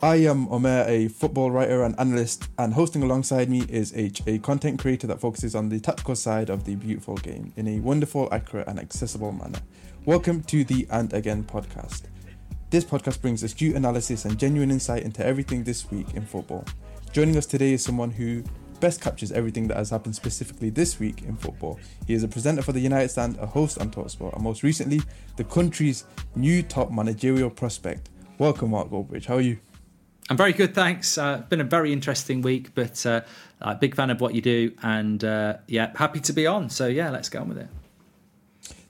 I am Umir, a football writer and analyst, and hosting alongside me is H, a content creator that focuses on the tactical side of the beautiful game in a wonderful, accurate, and accessible manner. Welcome to the And Again podcast. This podcast brings astute analysis and genuine insight into everything this week in football. Joining us today is someone who best captures everything that has happened specifically this week in football. He is a presenter for the United Stand, a host on Talksport, and most recently, the country's new top managerial prospect. Welcome, Mark Goldbridge. How are you? I'm very good, thanks. Uh, been a very interesting week, but uh, uh, big fan of what you do, and uh, yeah, happy to be on. So yeah, let's go on with it.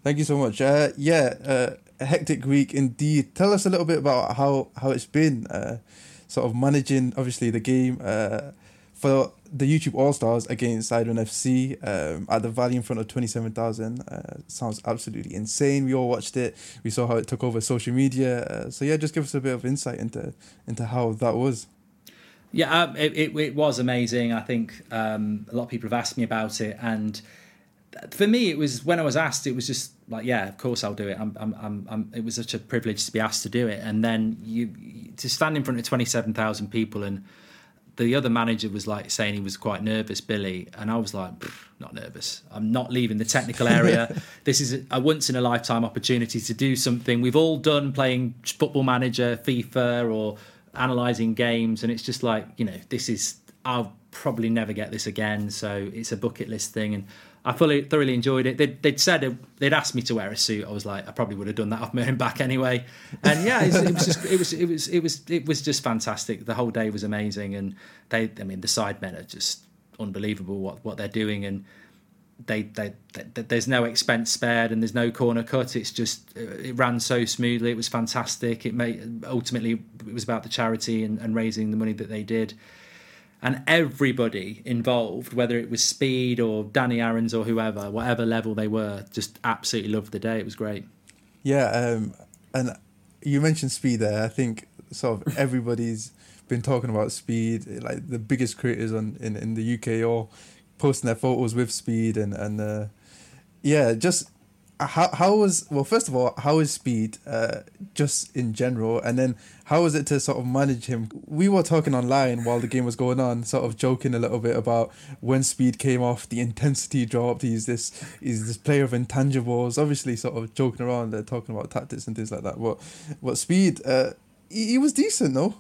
Thank you so much. Uh, yeah, uh, a hectic week indeed. Tell us a little bit about how how it's been, uh, sort of managing obviously the game uh, for the YouTube All Stars against Sidemen FC um, at the Valley in front of 27,000. Uh, sounds absolutely insane. We all watched it. We saw how it took over social media. Uh, so, yeah, just give us a bit of insight into into how that was. Yeah, um, it, it, it, was amazing. I think um, a lot of people have asked me about it. And for me, it was when I was asked, it was just like, yeah, of course I'll do it. I'm, I'm, I'm, I'm it was such a privilege to be asked to do it. And then you to stand in front of 27,000 people and the other manager was like saying he was quite nervous, Billy, and I was like, not nervous. I'm not leaving the technical area. this is a once in a lifetime opportunity to do something we've all done playing Football Manager, FIFA, or analysing games, and it's just like you know, this is I'll probably never get this again. So it's a bucket list thing, and I fully thoroughly enjoyed it. They'd, they'd said it, they'd asked me to wear a suit. I was like, I probably would have done that off my own back anyway. And yeah, it, it was just it was it was it was it was just fantastic. The whole day was amazing, and they I mean the Sidemen are just unbelievable what what they're doing and. They, they, they, there's no expense spared and there's no corner cut. It's just it ran so smoothly. It was fantastic. It made ultimately it was about the charity and, and raising the money that they did and everybody involved, whether it was Speed or Danny Aarons or whoever, whatever level they were, just absolutely loved the day. It was great. Yeah, um, and you mentioned Speed there. I think sort of everybody's been talking about Speed, like the biggest creators on in, in the UK, all posting their photos with Speed, and and uh, yeah, just how how was well first of all how is speed uh just in general? And then how was it to sort of manage him? We were talking online while the game was going on sort of joking a little bit about when speed came off the intensity dropped he's this he's this player of intangibles obviously sort of joking around they're talking about tactics and things like that. But what speed uh he, he was decent though.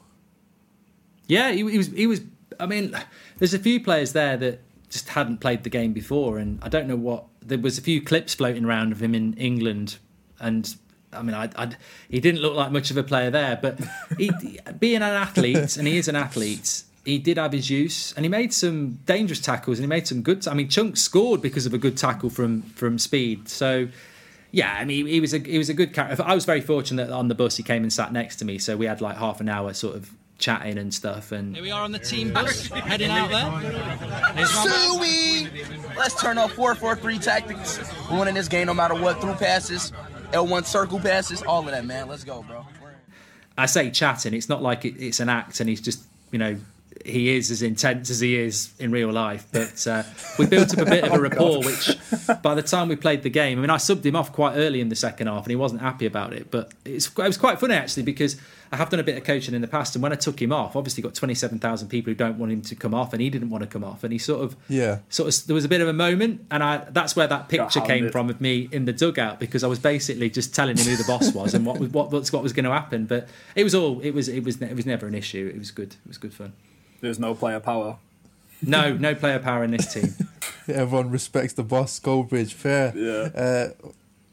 Yeah he, he was he was i mean there's a few players there that just hadn't played the game before and i don't know what there was a few clips floating around of him in England, and I mean, I, I, he didn't look like much of a player there, but he, being an athlete, and he is an athlete, he did have his use, and he made some dangerous tackles, and he made some good. I mean, Chunk scored because of a good tackle from from speed. So, yeah, I mean, he was a he was a good character. I was very fortunate that on the bus he came and sat next to me, so we had like half an hour sort of chatting and stuff. And here we are on the team bus heading out there. Suey! Let's turn off 4-4-3 tactics. We're winning this game no matter what. Through passes, L1 circle passes, all of that, man. Let's go, bro. I say chatting. It's not like it's an act, and he's just you know he is as intense as he is in real life. But uh, we built up a bit of a oh, rapport, which by the time we played the game, I mean, I subbed him off quite early in the second half, and he wasn't happy about it. But it was quite funny actually because I have done a bit of coaching in the past, and when I took him off, obviously got twenty seven thousand people who don't want him to come off, and he didn't want to come off, and he sort of yeah, sort of there was a bit of a moment, and I that's where that picture came from of me in the dugout because I was basically just telling him who the boss was and what what what was going to happen. But it was all it was it was it was never an issue. It was good. It was good fun. There's no player power. No, no player power in this team. Everyone respects the boss, Goldbridge. Fair. Yeah.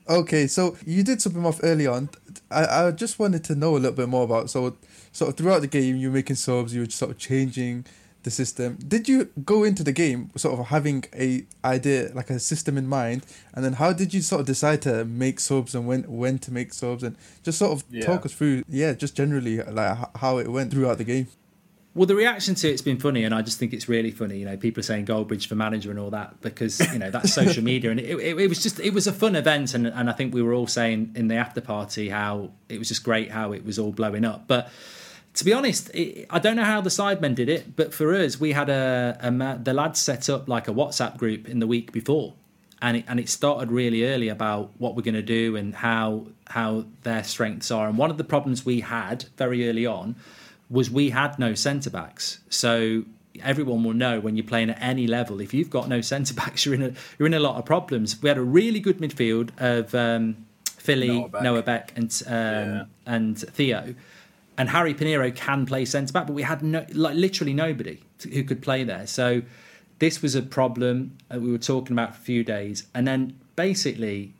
Uh, okay, so you did something off early on. I, I just wanted to know a little bit more about. So, sort of throughout the game, you were making subs. You were sort of changing the system. Did you go into the game sort of having a idea, like a system in mind, and then how did you sort of decide to make subs and when when to make subs and just sort of yeah. talk us through, yeah, just generally like how it went throughout the game. Well, the reaction to it's been funny, and I just think it's really funny. You know, people are saying Goldbridge for manager and all that because you know that's social media, and it, it, it, was just it was a fun event, and and I think we were all saying in the after party how it was just great how it was all blowing up. But to be honest, it, I don't know how the sidemen did it, but for us, we had a, a the lads set up like a WhatsApp group in the week before, and it, and it started really early about what we're going to do and how how their strengths are. And one of the problems we had very early on was we had no centre backs. So everyone will know when you're playing at any level, if you've got no centre backs, you're in a you're in a lot of problems. We had a really good midfield of um, Philly, Noah Beck. Noah Beck, and um, Yeah. and Theo. And Harry Pinero can play centre back, but we had no, like literally nobody who could play there. So this was a problem uh, we were talking about for a few days, and then basically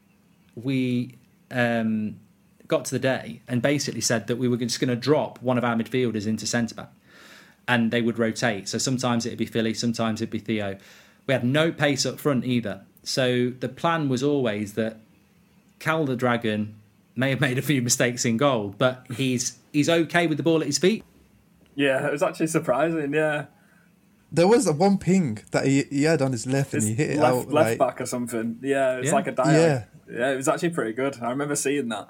we um, got to the day and basically said that we were just going to drop one of our midfielders into centre back, and they would rotate. So sometimes it'd be Philly, sometimes it'd be Theo. We had no pace up front either. So the plan was always that Cal the Dragon may have made a few mistakes in goal, but he's he's okay with the ball at his feet. Yeah, it was actually surprising. Yeah, There was a one ping that he, he had on his left and he hit it out. left like, back or something. Yeah, it's Yeah. like a diag. Yeah. it was actually pretty good. I remember seeing that.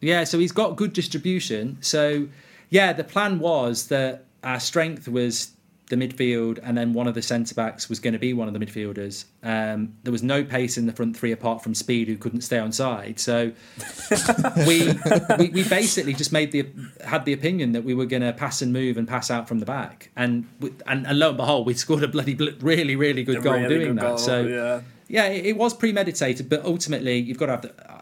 Yeah, so he's got good distribution. So, yeah, the plan was that our strength was the midfield, and then one of the centre backs was going to be one of the midfielders. Um, there was no pace in the front three apart from Speed, who couldn't stay on side. So, we, we we basically just made the had the opinion that we were going to pass and move and pass out from the back, and and, and lo and behold, we scored a bloody really really good A goal really doing that. goal, so yeah. yeah, it, was premeditated, but ultimately you've got to have the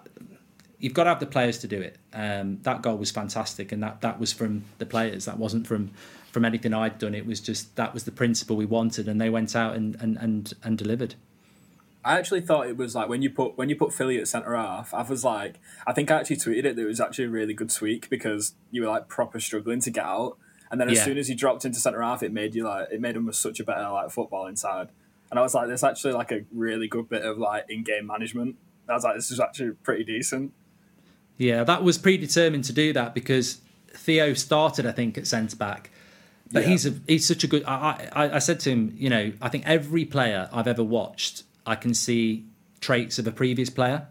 you've got to have the players to do it. Um, that goal was fantastic, and that that was from the players. That wasn't from from anything I'd done. It was just that was the principle we wanted, and they went out and and and, and delivered. I actually thought it was like when you put when you put Philly at centre half. I was like, I think I actually tweeted it that it was actually a really good tweak because you were like proper struggling to get out, and then as Yeah. soon as you dropped into centre half, it made you like it made them such a better like football inside. And I was like, there's actually like a really good bit of like in game management. I was like, this is actually pretty decent. Yeah, that was predetermined to do that because Theo started, I think, at centre back. But Yeah. he's a, he's such a good. I, I I said to him, you know, I think every player I've ever watched, I can see traits of a previous player,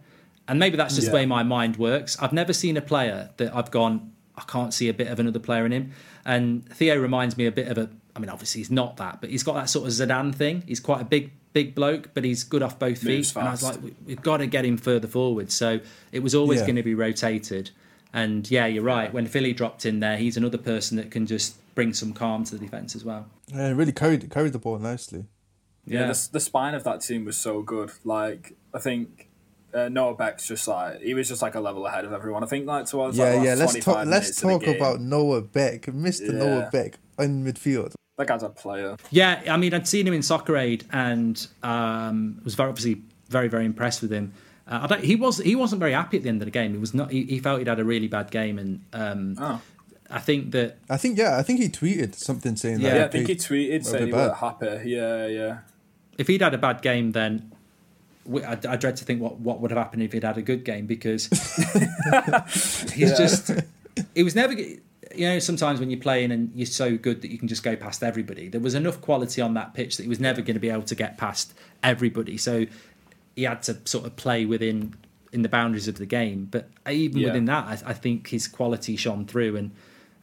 and maybe that's just the way my mind works. I've never seen a player that I've gone, I can't see a bit of another player in him. And Theo reminds me a bit of a. I mean, obviously he's not that, but he's got that sort of Zidane thing. He's quite a big big bloke, but he's good off both Moves feet. And I was like, we- we've got to get him further forward. So it was always Yeah. going to be rotated. And yeah, you're right. When Philly dropped in there, he's another person that can just bring some calm to the defense as well. yeah, really carried carried the ball nicely. Yeah, Yeah. the, the spine of that team was so good. Like, I think uh, Noah Beck's just like he was just like a level ahead of everyone. I think like towards yeah, like, yeah. Let's talk. Let's talk about Noah Beck, Mr. Noah Beck in midfield. That guy's a player. Yeah, I mean, I'd seen him in Soccer Aid and um, was very, obviously very, very impressed with him. Uh, I don't, he was he wasn't very happy at the end of the game. He was not. He, he felt he'd had a really bad game, and um, Oh. I think that I think yeah, I think he tweeted something saying Yeah, that. Yeah, I think he tweeted a saying he was happy. Yeah, yeah. if he'd had a bad game, then I, I dread to think what, what would have happened if he'd had a good game because he's just he was never g- you know sometimes when you're playing and you're so good that you can just go past everybody there was enough quality on that pitch that he was never going to be able to get past everybody so he had to sort of play within in the boundaries of the game but even Yeah. within that I, I think his quality shone through and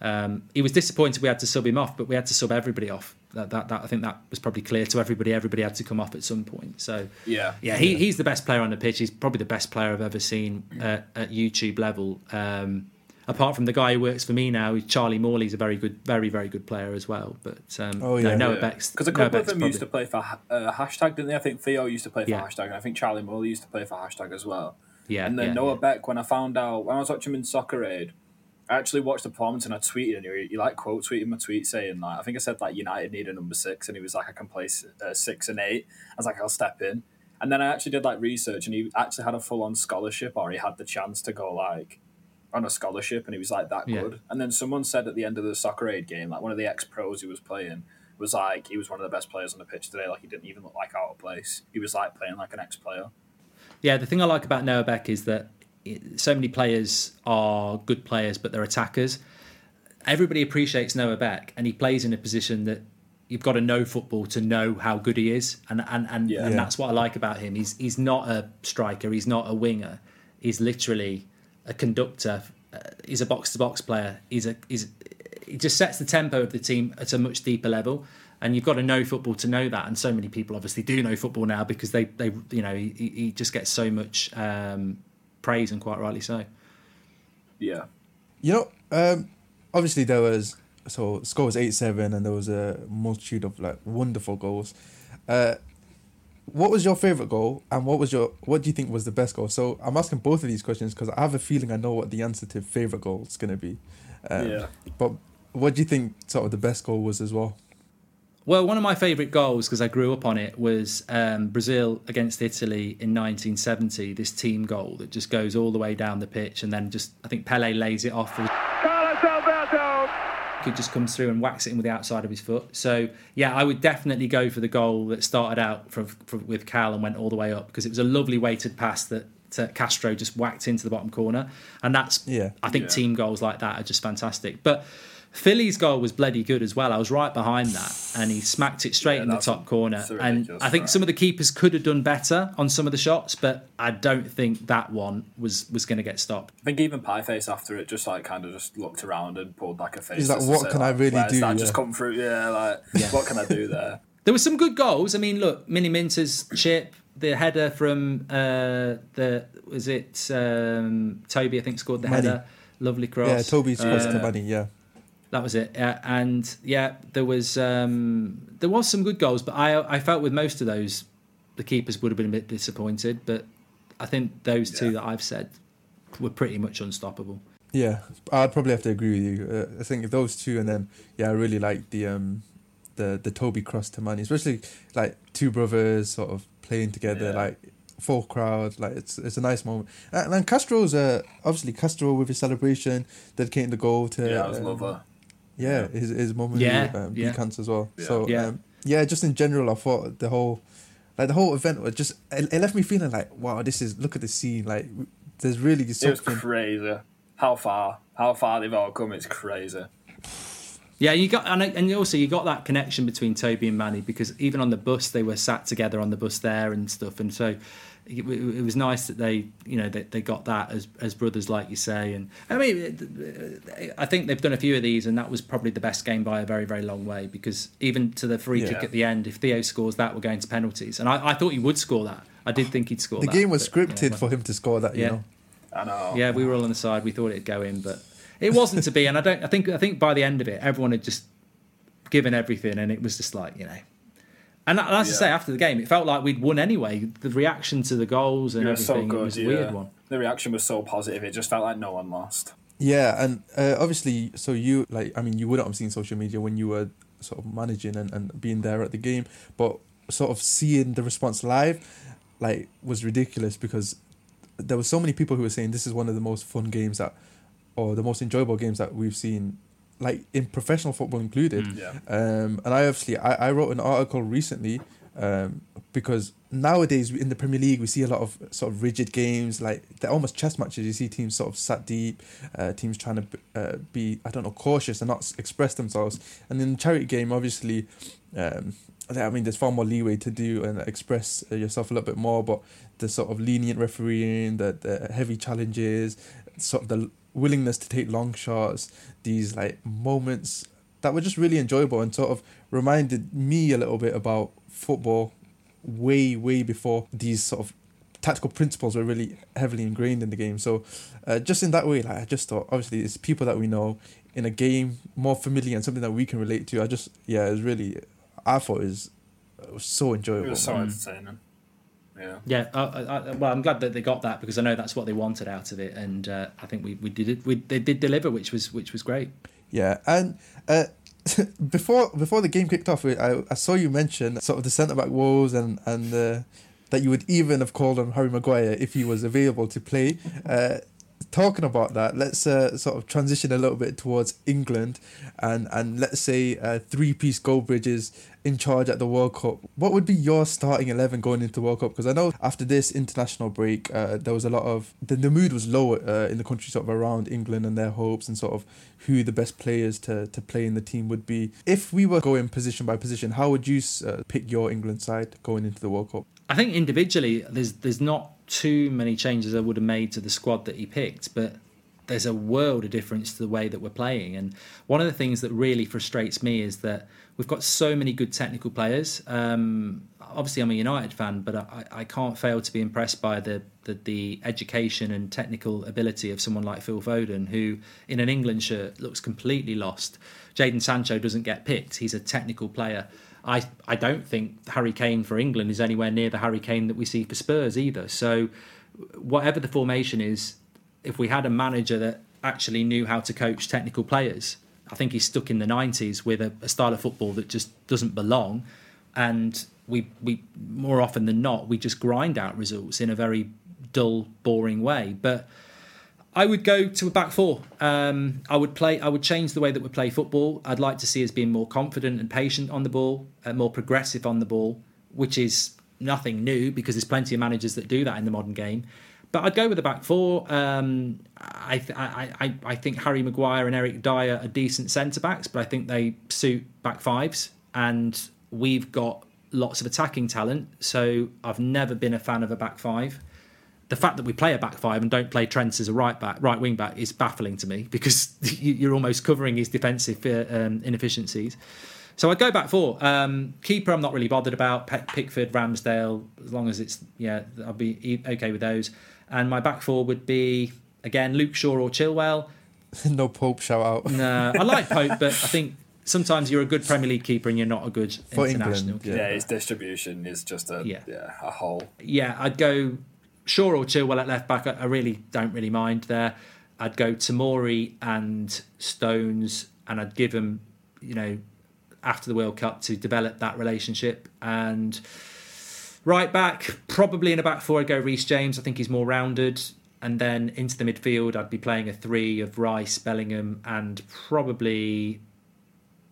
um, he was disappointed we had to sub him off but we had to sub everybody off that, that, that I think that was probably clear to everybody everybody had to come off at some point so Yeah. yeah, he, he's the best player on the pitch. He's probably the best player I've ever seen at, at YouTube level. Um, apart from the guy who works for me now, Charlie Morley's a very good, very very good player as well. But um, Oh, no, yeah. Noah Yeah. Beck's Because a Noah couple of Beck's them used to play for uh, hashtag, didn't they? I think Theo used to play for Yeah. hashtag, and I think Charlie Muller used to play for hashtag as well. Yeah, and then yeah, Noah yeah. Beck, when I found out when I was watching him in Soccer Aid, I actually watched the performance and I tweeted and he, he like quote tweeted my tweet saying like I think I said like United need a number six and he was like I can play uh, six and eight. I was like I'll step in, and then I actually did like research and he actually had a full on scholarship or he had the chance to go like on a scholarship and he was like that Yeah. good. And then someone said at the end of the Soccer Aid game, like one of the ex pros he was playing was like he was one of the best players on the pitch today. Like he didn't even look like out of place. He was like playing like an ex player. Yeah, the thing I like about Noah Beck is that so many players are good players, but they're attackers. Everybody appreciates Noah Beck, and he plays in a position that you've got to know football to know how good he is, and and and, Yeah. and that's what I like about him. He's he's not a striker, he's not a winger, he's literally a conductor. Uh, he's a box to box player. He's a he's he just sets the tempo of the team at a much deeper level. And you've got to know football to know that. And so many people obviously do know football now because they, they you know, he, he he just gets so much um, praise and quite rightly so. Yeah. You know, um, obviously there was so score was eight seven, and there was a multitude of like wonderful goals. Uh, what was your favorite goal, and what was your what do you think was the best goal? So I'm asking both of these questions because I have a feeling I know what the answer to favorite goal is going to be. Um, Yeah. But what do you think sort of the best goal was as well? Well, one of my favourite goals, because I grew up on it, was um, Brazil against Italy in 1970. This team goal that just goes all the way down the pitch, and then just I think Pele lays it off. Carlos Alberto. Could just comes through and whacks it in with the outside of his foot. So yeah, I would definitely go for the goal that started out from, from, with Cal and went all the way up because it was a lovely weighted pass that uh, Castro just whacked into the bottom corner, and that's Yeah. I think Yeah. team goals like that are just fantastic. But Philly's goal was bloody good as well. I was right behind that, and he smacked it straight Yeah, in the top corner. And I think try. some of the keepers could have done better on some of the shots, but I don't think that one was was going to get stopped. I think even Pieface after it just like kind of just looked around and pulled like a face. He's like, "What say, can I really do?" That Yeah. just come through. Yeah, like what can I do there? There were some good goals. I mean, look, Miniminter's chip, the header from uh, the was it um, Toby? I think scored the Manny. header. Lovely cross. Yeah, Toby's cross Uh, to Manny. Yeah, That was it. Uh, and yeah, there was um, there was some good goals, but I I felt with most of those, the keepers would have been a bit disappointed. But I think those two Yeah. that I've said were pretty much unstoppable. yeah. I'd probably have to agree with you. Uh, I think those two, and then yeah, I really like the um, the the Toby cross to Manny, especially like two brothers sort of playing together, Yeah. like full crowd. Like it's it's a nice moment. And, and Castro's uh, obviously Castro with his celebration, dedicating the goal to Yeah, I was um, love her. Yeah, his his mum who Yeah, um, yeah. cancer as well. Yeah. So Yeah. um, yeah, just in general, I thought the whole like the whole event was just it, it left me feeling like wow, this is look at the scene. Like there's really It was crazy. How far? How far they've all come? It's crazy. Yeah, you got and, and also you got that connection between Toby and Manny because even on the bus they were sat together on the bus there and stuff, and so it, it was nice that they you know they, they got that as as brothers like you say, and I mean I think they've done a few of these and that was probably the best game by a very very long way because even to the free kick at the end, if Theo scores that, we're going to penalties, and I, I thought he would score that. I did think he'd score. the that, game was but, you know, scripted for him to score that. You Yeah. know. I know. yeah, we were all on the side. We thought it'd go in, but it wasn't to be. And I don't. I think. I think by the end of it, everyone had just given everything, and it was just like you know. And that- that's to say, after the game, it felt like we'd won anyway. The reaction to the goals and It was so everything it good. was a yeah. weird one. The reaction was so positive. It just felt like no one lost. Yeah, and uh, obviously, so you like, I mean, you wouldn't have seen social media when you were sort of managing and, and being there at the game, but sort of seeing the response live, like, was ridiculous because there were so many people who were saying this is one of the most fun games that, or the most enjoyable games that we've seen, like in professional football included. Mm. Yeah. Um, and I obviously I, I wrote an article recently um, because nowadays in the Premier League we see a lot of sort of rigid games like they're almost chess matches. You see teams sort of sat deep, uh, teams trying to uh, be I don't know cautious and not express themselves. And in the charity game, obviously, um, I mean there's far more leeway to do and express uh, yourself a little bit more. But the sort of lenient refereeing, the the heavy challenges, sort of the willingness to take long shots, these like moments that were just really enjoyable and sort of reminded me a little bit about football way way before these sort of tactical principles were really heavily ingrained in the game. So uh, just in that way like i just thought obviously it's people that we know in a game more familiar and something that we can relate to. I just yeah it was really i thought it was, it was so enjoyable. It was so entertaining. Yeah. Yeah, I, I, I- well, I'm glad that they got that because I know that's what they wanted out of it, and uh, I think we, we did it. We they did deliver, which was which was great. Yeah, and uh, before before the game kicked off, I, I saw you mention sort of the centre back woes and and uh, that you would even have called on Harry Maguire if he was available to play. Talking about that, let's uh, sort of transition a little bit towards England and and let's say uh, three piece Goldbridge's in charge at the World Cup. What would be your starting eleven going into World Cup? Because I know after this international break, uh, there was a lot of the, the mood was low uh, in the country, sort of around England and their hopes and sort of who the best players to, to play in the team would be. If we were going position by position, how would you uh, pick your England side going into the World Cup? I think individually, there's there's not too many changes I would have made to the squad that he picked, but there's a world of difference to the way that we're playing. And one of the things that really frustrates me is that we've got so many good technical players. Um, obviously, I'm a United fan, but I, I can't fail to be impressed by the, the, the education and technical ability of someone like Phil Foden, who in an England shirt looks completely lost. Jadon Sancho doesn't get picked; he's a technical player. I I don't think Harry Kane for England is anywhere near the Harry Kane that we see for Spurs either. So, whatever the formation is, if we had a manager that actually knew how to coach technical players, I think he's stuck in the 90s with a, a, style of football that just doesn't belong. And we, we more often than not, we just grind out results in a very dull, boring way. But I would go to a back four. Um, I would play. I would change the way that we play football. I'd like to see us being more confident and patient on the ball, uh, more progressive on the ball, which is nothing new because there's plenty of managers that do that in the modern game. But I'd go with the back four. Um, I, I, I, I think Harry Maguire and Eric Dier are decent centre backs, but I think they suit back fives. And we've got lots of attacking talent, so I've never been a fan of a back five. The fact that we play a back five and don't play Trent as a right back, right wing back, is baffling to me because you're almost covering his defensive uh, um, inefficiencies. So I'd go back four. Um, keeper, I'm not really bothered about. Pickford, Ramsdale, as long as it's yeah, I'll be okay with those. And my back four would be again Luke Shaw or Chilwell. no Pope shout out. No, I like Pope, but I think sometimes you're a good Premier League keeper and you're not a good For international England, keeper. Yeah, his distribution is just a yeah. yeah a hole. Yeah, I'd go Shaw or Chilwell at left back. I really don't really mind there. I'd go Tomori and Stones, and I'd give them, you know, after the World Cup to develop that relationship and Right back, probably in a back four, I'd go Reece James. I think he's more rounded. And then into the midfield, I'd be playing a three of Rice, Bellingham, and probably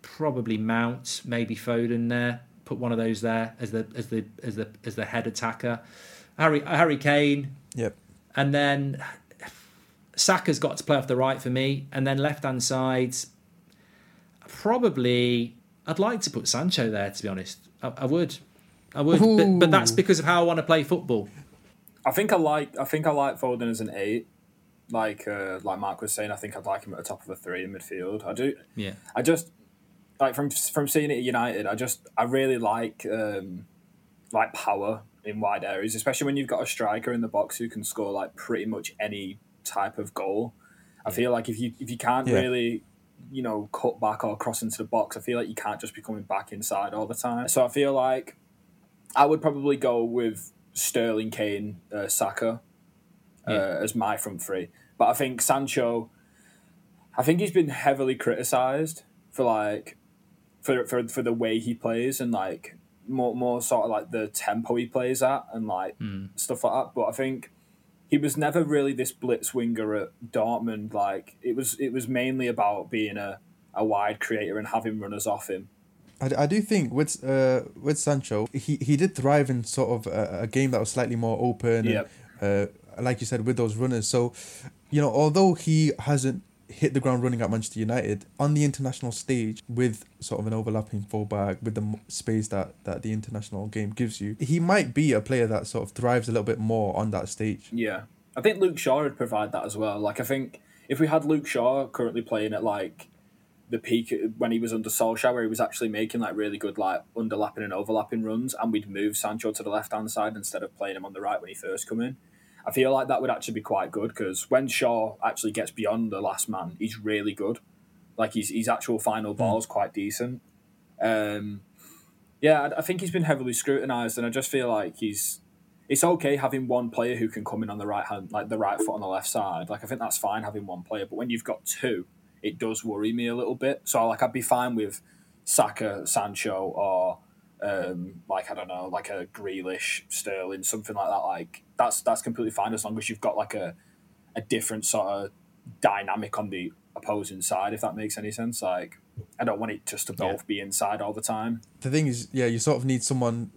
probably Mount, maybe Foden there. Put one of those there as the as the as the as the head attacker. Harry Harry Kane. Yep. And then Saka's got to play off the right for me, and then left hand side. Probably, I'd like to put Sancho there. To be honest, I, I would. I would, but, but, that's because of how I want to play football. I think I like. I think I like Foden as an eight. Like uh, like Mark was saying, I think I'd like him at the top of a three in midfield. I do. Yeah. I just like from from seeing it at United. I just I really like um, like power in wide areas, especially when you've got a striker in the box who can score like pretty much any type of goal. I feel like if you if you can't yeah. really you know cut back or cross into the box, I feel like you can't just be coming back inside all the time. So I feel like I would probably go with Sterling, Kane, uh, Saka uh, yeah. as my front three. But I think Sancho, I think he's been heavily criticised for like for, for for the way he plays and like more more sort of like the tempo he plays at and like mm. stuff like that. But I think he was never really this blitz winger at Dortmund. Like it was it was mainly about being a, a wide creator and having runners off him. I, I do think with uh, with Sancho, he, he did thrive in sort of a, a game that was slightly more open. Yeah. Uh, like you said, with those runners. So, you know, although he hasn't hit the ground running at Manchester United on the international stage with sort of an overlapping fullback with the space that that the international game gives you, he might be a player that sort of thrives a little bit more on that stage. Yeah, I think Luke Shaw would provide that as well. Like I think if we had Luke Shaw currently playing at like the peak when he was under Solskjaer, where he was actually making like really good like underlapping and overlapping runs, and we'd move Sancho to the left hand side instead of playing him on the right when he first come in. I feel like that would actually be quite good because when Shaw actually gets beyond the last man, he's really good. Like his his actual final ball is quite decent. Um, yeah, I, I think he's been heavily scrutinised, and I just feel like he's. It's okay having one player who can come in on the right hand, like the right foot on the left side. Like I think that's fine having one player, but when you've got two, it does worry me a little bit. So like I'd be fine with Saka, Sancho, or um, like I don't know, like a Grealish, Sterling, something like that. Like that's that's completely fine as long as you've got like a a different sort of dynamic on the opposing side, if that makes any sense. Like I don't want it just to both yeah. be inside all the time. The thing is, yeah, you sort of need someone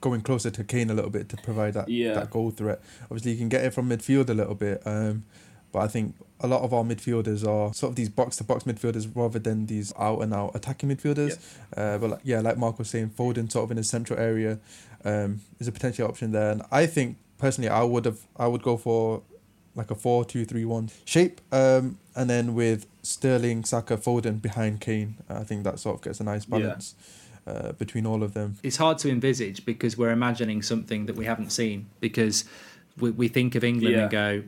going closer to Kane a little bit to provide that yeah. that goal threat. Obviously, you can get it from midfield a little bit. Um, but I think a lot of our midfielders are sort of these box to box midfielders rather than these out and out attacking midfielders. Yeah. Uh, but like, yeah, like Mark was saying, Foden sort of in the central area um, is a potential option there. And I think personally, I would have I would go for like a 4 2 3 1 shape. Um, and then with Sterling, Saka, Foden behind Kane, I think that sort of gets a nice balance uh, between all of them. It's hard to envisage because we're imagining something that we haven't seen because we, we think of England Yeah. and go,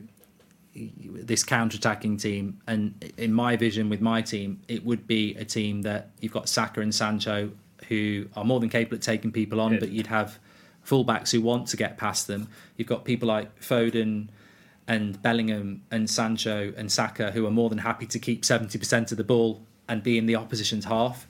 this counter-attacking team and in my vision with my team it would be a team that you've got Saka and Sancho who are more than capable of taking people on Yeah. but you'd have fullbacks who want to get past them you've got people like Foden and Bellingham and Sancho and Saka who are more than happy to keep 70% of the ball and be in the opposition's half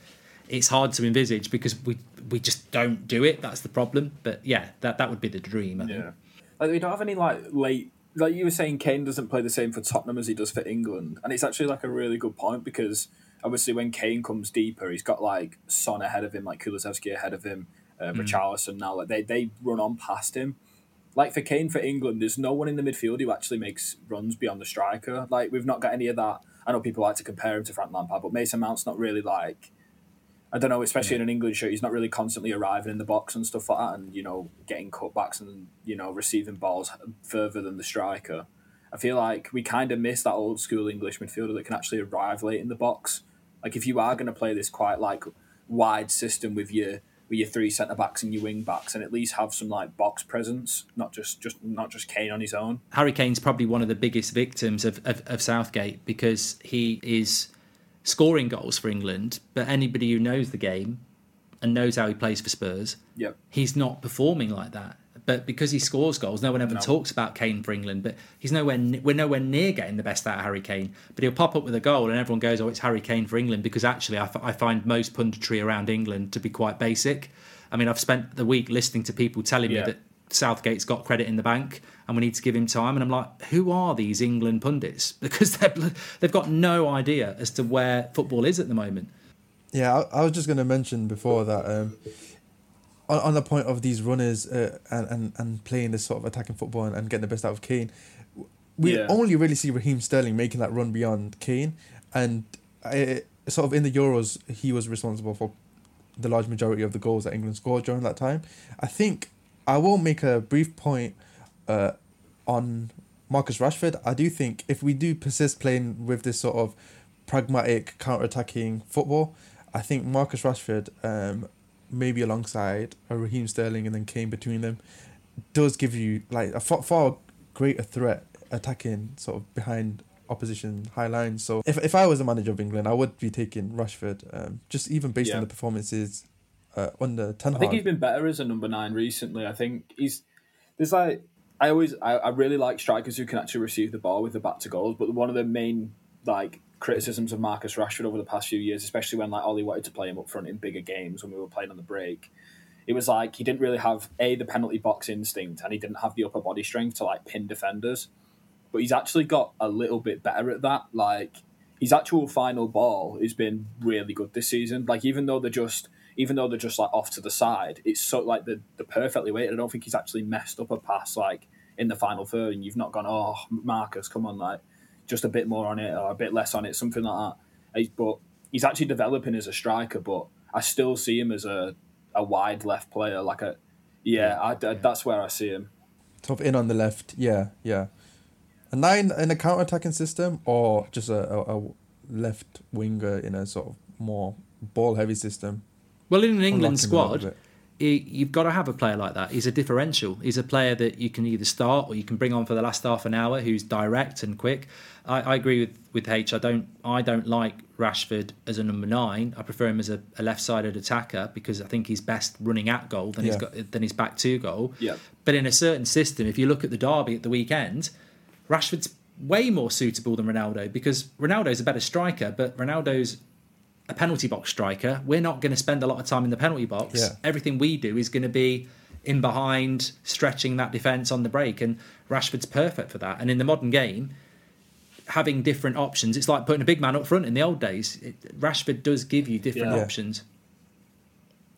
it's hard to envisage because we we just don't do it that's the problem but yeah that that would be the dream I think. Yeah. Like we don't have any like late like you were saying Kane doesn't play the same for Tottenham as he does for England. And it's actually like a really good point because obviously when Kane comes deeper, he's got like Son ahead of him, like Kulusevski ahead of him, uh, Richarlison now. Like they, they run on past him. Like for Kane for England, there's no one in the midfield who actually makes runs beyond the striker. Like we've not got any of that. I know people like to compare him to Frank Lampard, but Mason Mount's not really like I don't know, especially in an England shirt, he's not really constantly arriving in the box and stuff like that, and you know, getting cutbacks and you know, receiving balls further than the striker. I feel like we kind of miss that old school English midfielder that can actually arrive late in the box. Like if you are going to play this quite like wide system with your with your three centre backs and your wing backs, and at least have some like box presence, not just just not just Kane on his own. Harry Kane's probably one of the biggest victims of, of, of Southgate because he is scoring goals for England, but anybody who knows the game and knows how he plays for Spurs, Yep. he's not performing like that. But because he scores goals, no one ever No. talks about Kane for England. But he's nowhere. We're nowhere near getting the best out of Harry Kane. But he'll pop up with a goal, and everyone goes, "Oh, it's Harry Kane for England." Because actually, I, f- I find most punditry around England to be quite basic. I mean, I've spent the week listening to people telling Yeah. me that Southgate's got credit in the bank, and we need to give him time. And I'm like, who are these England pundits? Because they're, they've got no idea as to where football is at the moment. Yeah, I, I was just going to mention before that um, on, on the point of these runners uh, and, and, and playing this sort of attacking football and, and getting the best out of Kane, we Yeah. only really see Raheem Sterling making that run beyond Kane. And I, sort of in the Euros, he was responsible for the large majority of the goals that England scored during that time. I think I will make a brief point uh, on Marcus Rashford. I do think if we do persist playing with this sort of pragmatic counter-attacking football, I think Marcus Rashford, um, maybe alongside Raheem Sterling and then Kane between them, does give you like a far, far greater threat attacking sort of behind opposition high lines. So if if I was a manager of England, I would be taking Rashford, um, just even based Yeah. on the performances uh, under Ten I think he's been better as a number nine recently. I think he's there's like I always I, I really like strikers who can actually receive the ball with the back to goals. But one of the main like criticisms of Marcus Rashford over the past few years, especially when like Ole wanted to play him up front in bigger games when we were playing on the break, it was like he didn't really have a the penalty box instinct and he didn't have the upper body strength to like pin defenders. But he's actually got a little bit better at that. Like his actual final ball has been really good this season. Like even though they're just even though they're just like off to the side, it's so like the the perfectly weighted. I don't think he's actually messed up a pass like in the final third, and you've not gone, oh Marcus, come on, like just a bit more on it or a bit less on it, something like that. He's- But he's actually developing as a striker, but I still see him as a a wide left player, like a yeah. I, I- that's where I see him. Sort of in on the left, yeah, yeah. A nine in a counter attacking system, or just a, a, a left winger in a sort of more ball heavy system. Well, in an England Unlocking a little squad, bit. you've got to have a player like that. He's a differential. He's a player that you can either start or you can bring on for the last half an hour, who's direct and quick. I, I agree with, with H. I don't I don't like Rashford as a number nine. I prefer him as a, a left-sided attacker because I think he's best running at goal than he's Yeah. got than he's back to goal. Yeah. But in a certain system, if you look at the derby at the weekend, Rashford's way more suitable than Ronaldo because Ronaldo's a better striker, but Ronaldo's a penalty box striker. We're not going to spend a lot of time in the penalty box. Yeah. Everything we do is going to be in behind, stretching that defence on the break, and Rashford's perfect for that. And in the modern game, having different options, it's like putting a big man up front in the old days. It, Rashford does give you different Yeah. options.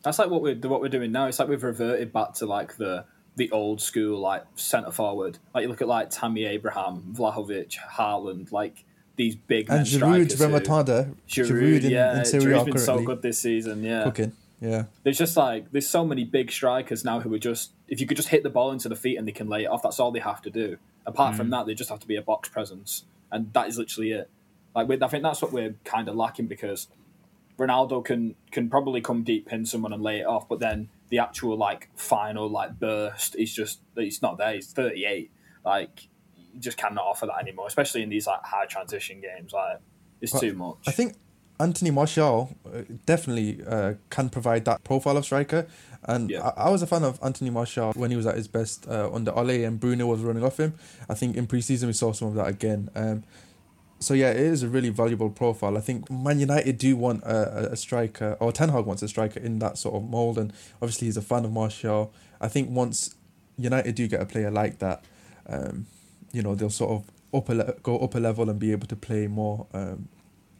That's like what we're what we're doing now. It's like we've reverted back to like the the old school like centre forward. Like you look at like Tammy Abraham, Vlahovic, Haaland, like these big And strikers Giroud, who- Giroud, Giroud in, yeah, in Serie A Giroud's been so good this season. Yeah, cooking. Yeah, there's just like there's so many big strikers now who are just if you could just hit the ball into the feet and they can lay it off. That's all they have to do. Apart from mm. that, they just have to be a box presence, and that is literally it. Like I think that's what we're kind of lacking because Ronaldo can can probably come deep pin someone and lay it off, but then the actual like final like burst is just it's not there. He's thirty eight. Like you just cannot offer that anymore, especially in these like high transition games. Like it's But too much. I think Anthony Martial uh, definitely uh, can provide that profile of striker. And Yeah. I, I was a fan of Anthony Martial when he was at his best uh, under Ole and Bruno was running off him. I think in pre-season we saw some of that again. Um, so yeah, it is a really valuable profile. I think Man United do want a, a- a striker, or Ten Hag wants a striker in that sort of mold, and obviously he's a fan of Martial. I think once United do get a player like that, um, you know they'll sort of up a le- go up a level and be able to play more um,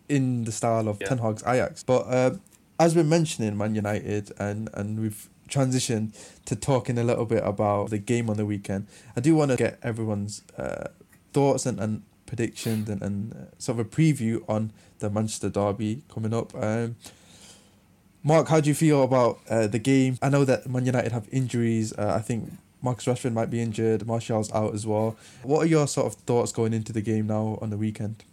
in the style of Yeah. Ten Hag's Ajax. But um, as we're mentioning Man United and and we've transitioned to talking a little bit about the game on the weekend, I do want to get everyone's uh, thoughts and, and predictions and, and uh, sort of a preview on the Manchester derby coming up. Um, Mark, how do you feel about uh, the game? I know that Man United have injuries. Uh, I think Marcus Rashford might be injured. Martial's out as well. What are your sort of thoughts going into the game now on the weekend?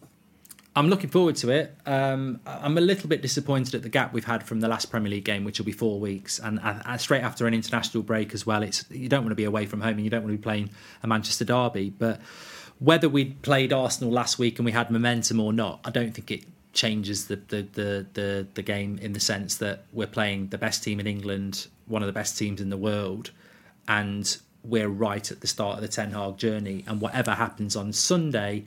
I'm looking forward to it. Um, I'm a little bit disappointed at the gap we've had from the last Premier League game, which will be four weeks, and uh, straight after an international break as well. It's you don't want to be away from home, and you don't want to be playing a Manchester derby. But whether we played Arsenal last week and we had momentum or not, I don't think it changes the the, the the the game in the sense that we're playing the best team in England, one of the best teams in the world, and we're right at the start of the Ten Hag journey. And whatever happens on Sunday,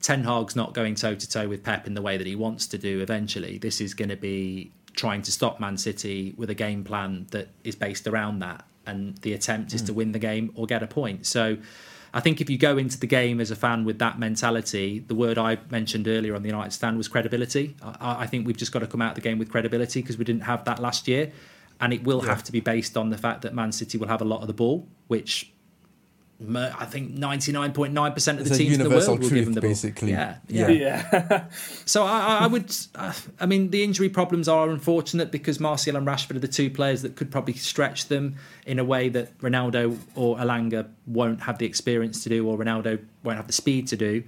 Ten Hag's not going toe to toe with Pep in the way that he wants to do eventually. This is going to be trying to stop Man City with a game plan that is based around that. And the attempt is to hmm. win the game or get a point. So I think if you go into the game as a fan with that mentality, the word I mentioned earlier on the United stand was credibility. I, I think we've just got to come out of the game with credibility because we didn't have that last year. And it will have to be based on the fact that Man City will have a lot of the ball, which I think 99.9% of It's the teams in the world will give them the ball. basically. Yeah, yeah. yeah, So I, I- I would, uh, I mean, the injury problems are unfortunate because Martial and Rashford are the two players that could probably stretch them in a way that Ronaldo or Elanga won't have the experience to do, or Ronaldo won't have the speed to do.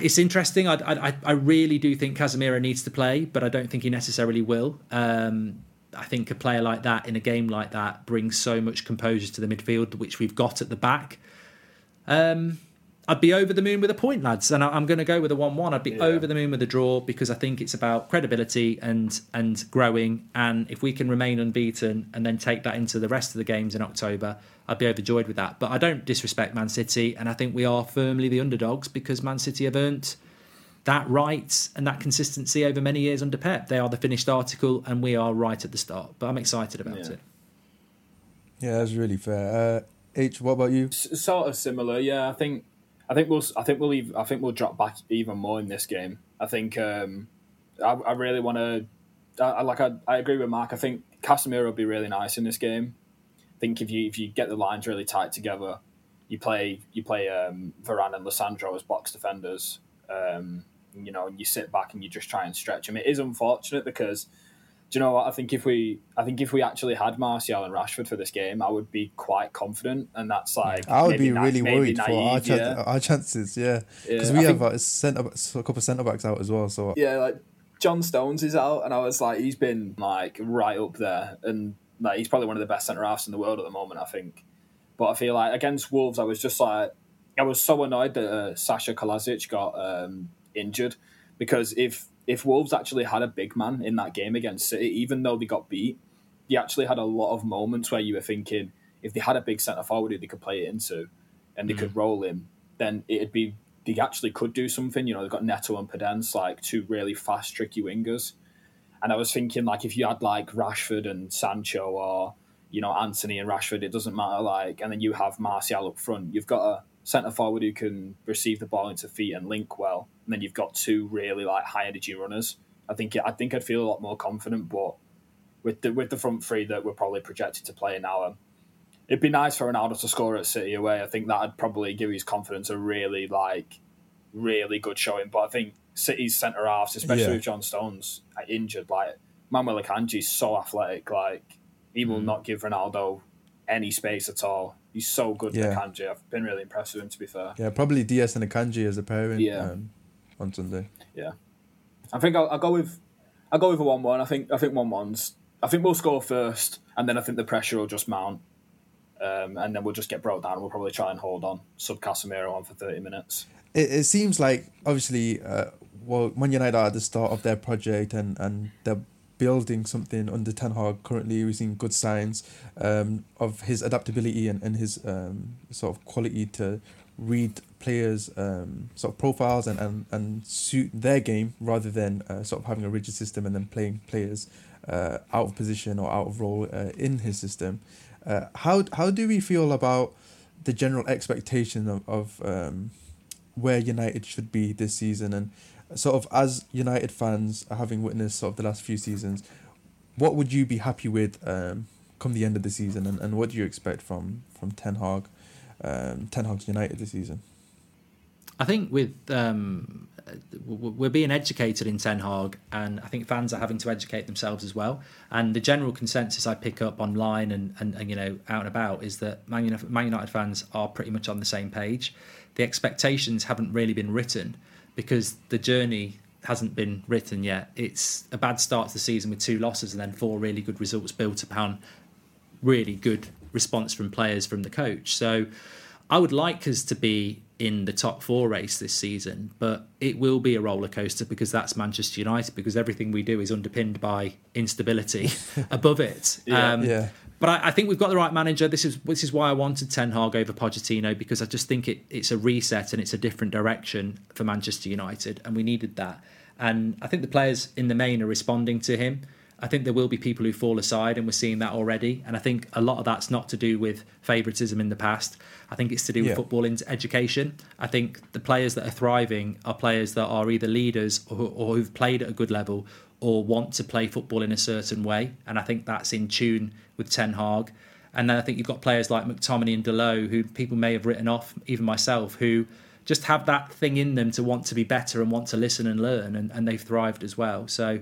It's interesting. I, I, I really do think Casemiro needs to play, but I don't think he necessarily will. Um, I think a player like that in a game like that brings so much composure to the midfield, which we've got at the back. Um, I'd be over the moon with a point, lads, and I- I'm going to go with a one-one. I'd be Yeah. over the moon with a draw because I think it's about credibility and and growing. And if we can remain unbeaten and then take that into the rest of the games in October, I'd be overjoyed with that. But I don't disrespect Man City, and I think we are firmly the underdogs because Man City have earned that right and that consistency over many years under Pep. They are the finished article, and we are right at the start. But I'm excited about Yeah. it. Yeah, that's really fair. Uh, H, what about you? S- sort of similar. Yeah, I think I think we'll I think we'll leave, I think we'll drop back even more in this game. I think um, I, I really want to. I, I like I, I agree with Mark. I think Casemiro will be really nice in this game. I think if you if you get the lines really tight together, you play you play um, Varane and Lisandro as box defenders. Um, you know, and you sit back and you just try and stretch them. It is unfortunate because do you know what? I think if we, I think if we actually had Martial and Rashford for this game, I would be quite confident, and that's like I would be na- really worried for our, naive, chan- yeah. our chances, yeah. Because Yeah, we I have think- a, centre, a couple of centre backs out as well. So yeah, like John Stones is out, and I was like, he's been like right up there, and like he's probably one of the best centre halves in the world at the moment, I think. But I feel like against Wolves, I was just like, I was so annoyed that uh, Sasa Kalajdzic got um, injured because if if Wolves actually had a big man in that game against City, even though they got beat, they actually had a lot of moments where you were thinking if they had a big centre forward who they could play it into, and they could mm. roll him, then it'd be they actually could do something. You know, they've got Neto and Podence, like two really fast, tricky wingers. And I was thinking, like, if you had like Rashford and Sancho or you know Antony and Rashford, it doesn't matter. Like, and then you have Martial up front. You've got a centre forward who can receive the ball into feet and link well, and then you've got two really like high energy runners. I think I think I'd feel a lot more confident, but with the with the front three that we're probably projected to play now, um, it'd be nice for Ronaldo to score at City away. I think that'd probably give his confidence a really like really good showing. But I think City's centre halves, especially Yeah. with John Stones injured, like Manuel Akanji's so athletic, like he will not give Ronaldo any space at all. He's so good Yeah. with Akanji. I've been really impressed with him, to be fair. Yeah, probably Dias and Akanji as a pairing. Yeah. Um, on Sunday. Yeah, I think I'll, I'll go with I'll go with a one-one. I think I think one-ones. I think we'll score first, and then I think the pressure will just mount, um, and then we'll just get brought down. We'll probably try and hold on, sub Casemiro on for thirty minutes. It, it seems like obviously, uh, well, Man United are at the start of their project and and they're building something under Ten Hag. Currently, we're seeing good signs um, of his adaptability and and his um, sort of quality to read players' um, sort of profiles and, and, and suit their game rather than uh, sort of having a rigid system and then playing players uh, out of position or out of role uh, in his system. Uh, how how do we feel about the general expectation of, of um, where United should be this season and sort of as United fans having witnessed sort of the last few seasons, what would you be happy with um, come the end of the season and, and what do you expect from from Ten Hag, um, Ten Hag's United this season? I think with um, we're being educated in Ten Hag, and I think fans are having to educate themselves as well. And the general consensus I pick up online and, and, and you know out and about is that Man United, Man United fans are pretty much on the same page. The expectations haven't really been written because the journey hasn't been written yet. It's a bad start to the season with two losses and then four really good results built upon really good response from players from the coach. So I would like us to be in the top four race this season, but it will be a roller coaster because that's Manchester United. Because everything we do is underpinned by instability above it. Yeah. Um, Yeah. But I, I think we've got the right manager. This is this is why I wanted Ten Hag over Pochettino because I just think it, it's a reset and it's a different direction for Manchester United, and we needed that. And I think the players in the main are responding to him. I think there will be people who fall aside, and we're seeing that already. And I think a lot of that's not to do with favouritism in the past. I think it's to do with Yeah. football education. I think the players that are thriving are players that are either leaders or, or who've played at a good level or want to play football in a certain way. And I think that's in tune with Ten Hag. And then I think you've got players like McTominay and Dalot, who people may have written off, even myself, who just have that thing in them to want to be better and want to listen and learn, and, and they've thrived as well. So,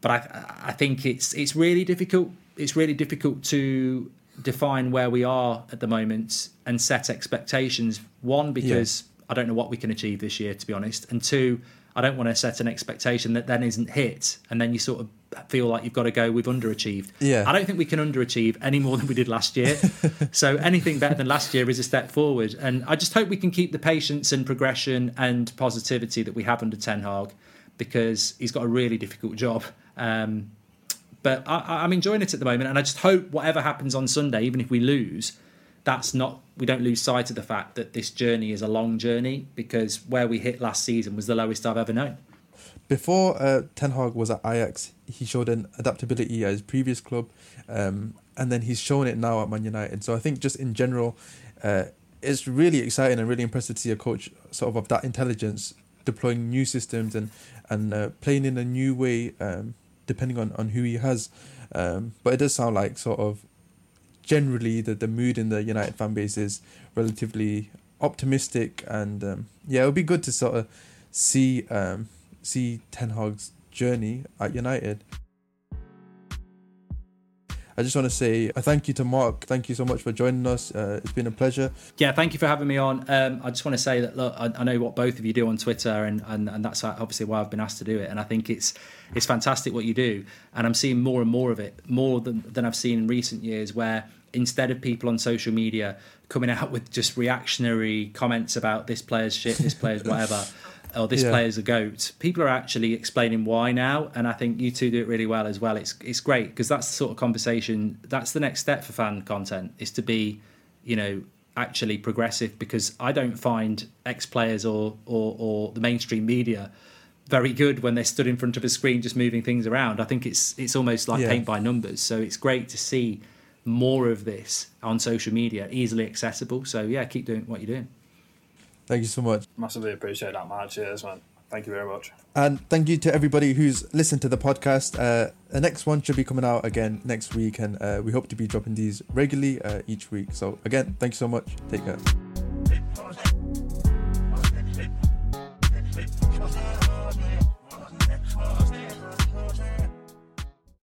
but I I think it's it's really difficult. It's really difficult to define where we are at the moment and set expectations. One because I don't know what we can achieve this year, to be honest, and two, I don't want to set an expectation that then isn't hit, and then you sort of feel like you've got to go. We've underachieved. Yeah. I don't think we can underachieve any more than we did last year. so anything better than last year is a step forward, and I just hope we can keep the patience and progression and positivity that we have under Ten Hag, because he's got a really difficult job. Um, but I, I'm enjoying it at the moment, and I just hope whatever happens on Sunday, even if we lose, that's not we don't lose sight of the fact that this journey is a long journey because where we hit last season was the lowest I've ever known. Before uh, Ten Hag was at Ajax, he showed an adaptability at his previous club, um, and then he's shown it now at Man United. So I think just in general, uh, it's really exciting and really impressive to see a coach sort of of that intelligence deploying new systems and and uh, playing in a new way, um, depending on, on who he has. Um, but it does sound like sort of generally the, the mood in the United fan base is relatively optimistic, and um, yeah, it would be good to sort of see um, see Ten Hag's journey at United. I just want to say a thank you to Mark. Thank you so much for joining us. Uh, it's been a pleasure. Yeah, thank you for having me on. Um, I just want to say that look, I, I know what both of you do on Twitter, and, and and that's obviously why I've been asked to do it. And I think it's it's fantastic what you do, and I'm seeing more and more of it, more than than I've seen in recent years, where instead of people on social media coming out with just reactionary comments about this player's shit, this player's whatever. Or this Yeah. player's a goat. People are actually explaining why now, and I think you two do it really well as well. It's it's great because that's the sort of conversation. That's the next step for fan content is to be you know actually progressive because I don't find ex players or, or or the mainstream media very good when they're stood in front of a screen just moving things around. I think it's it's almost like Yeah. paint by numbers. So it's great to see more of this on social media, easily accessible. So yeah, keep doing what you're doing. Thank you so much. Massively appreciate that, man. Cheers, man. Thank you very much. And thank you to everybody who's listened to the podcast. Uh, the next one should be coming out again next week, and uh, we hope to be dropping these regularly uh, each week. So, again, thank you so much. Take care.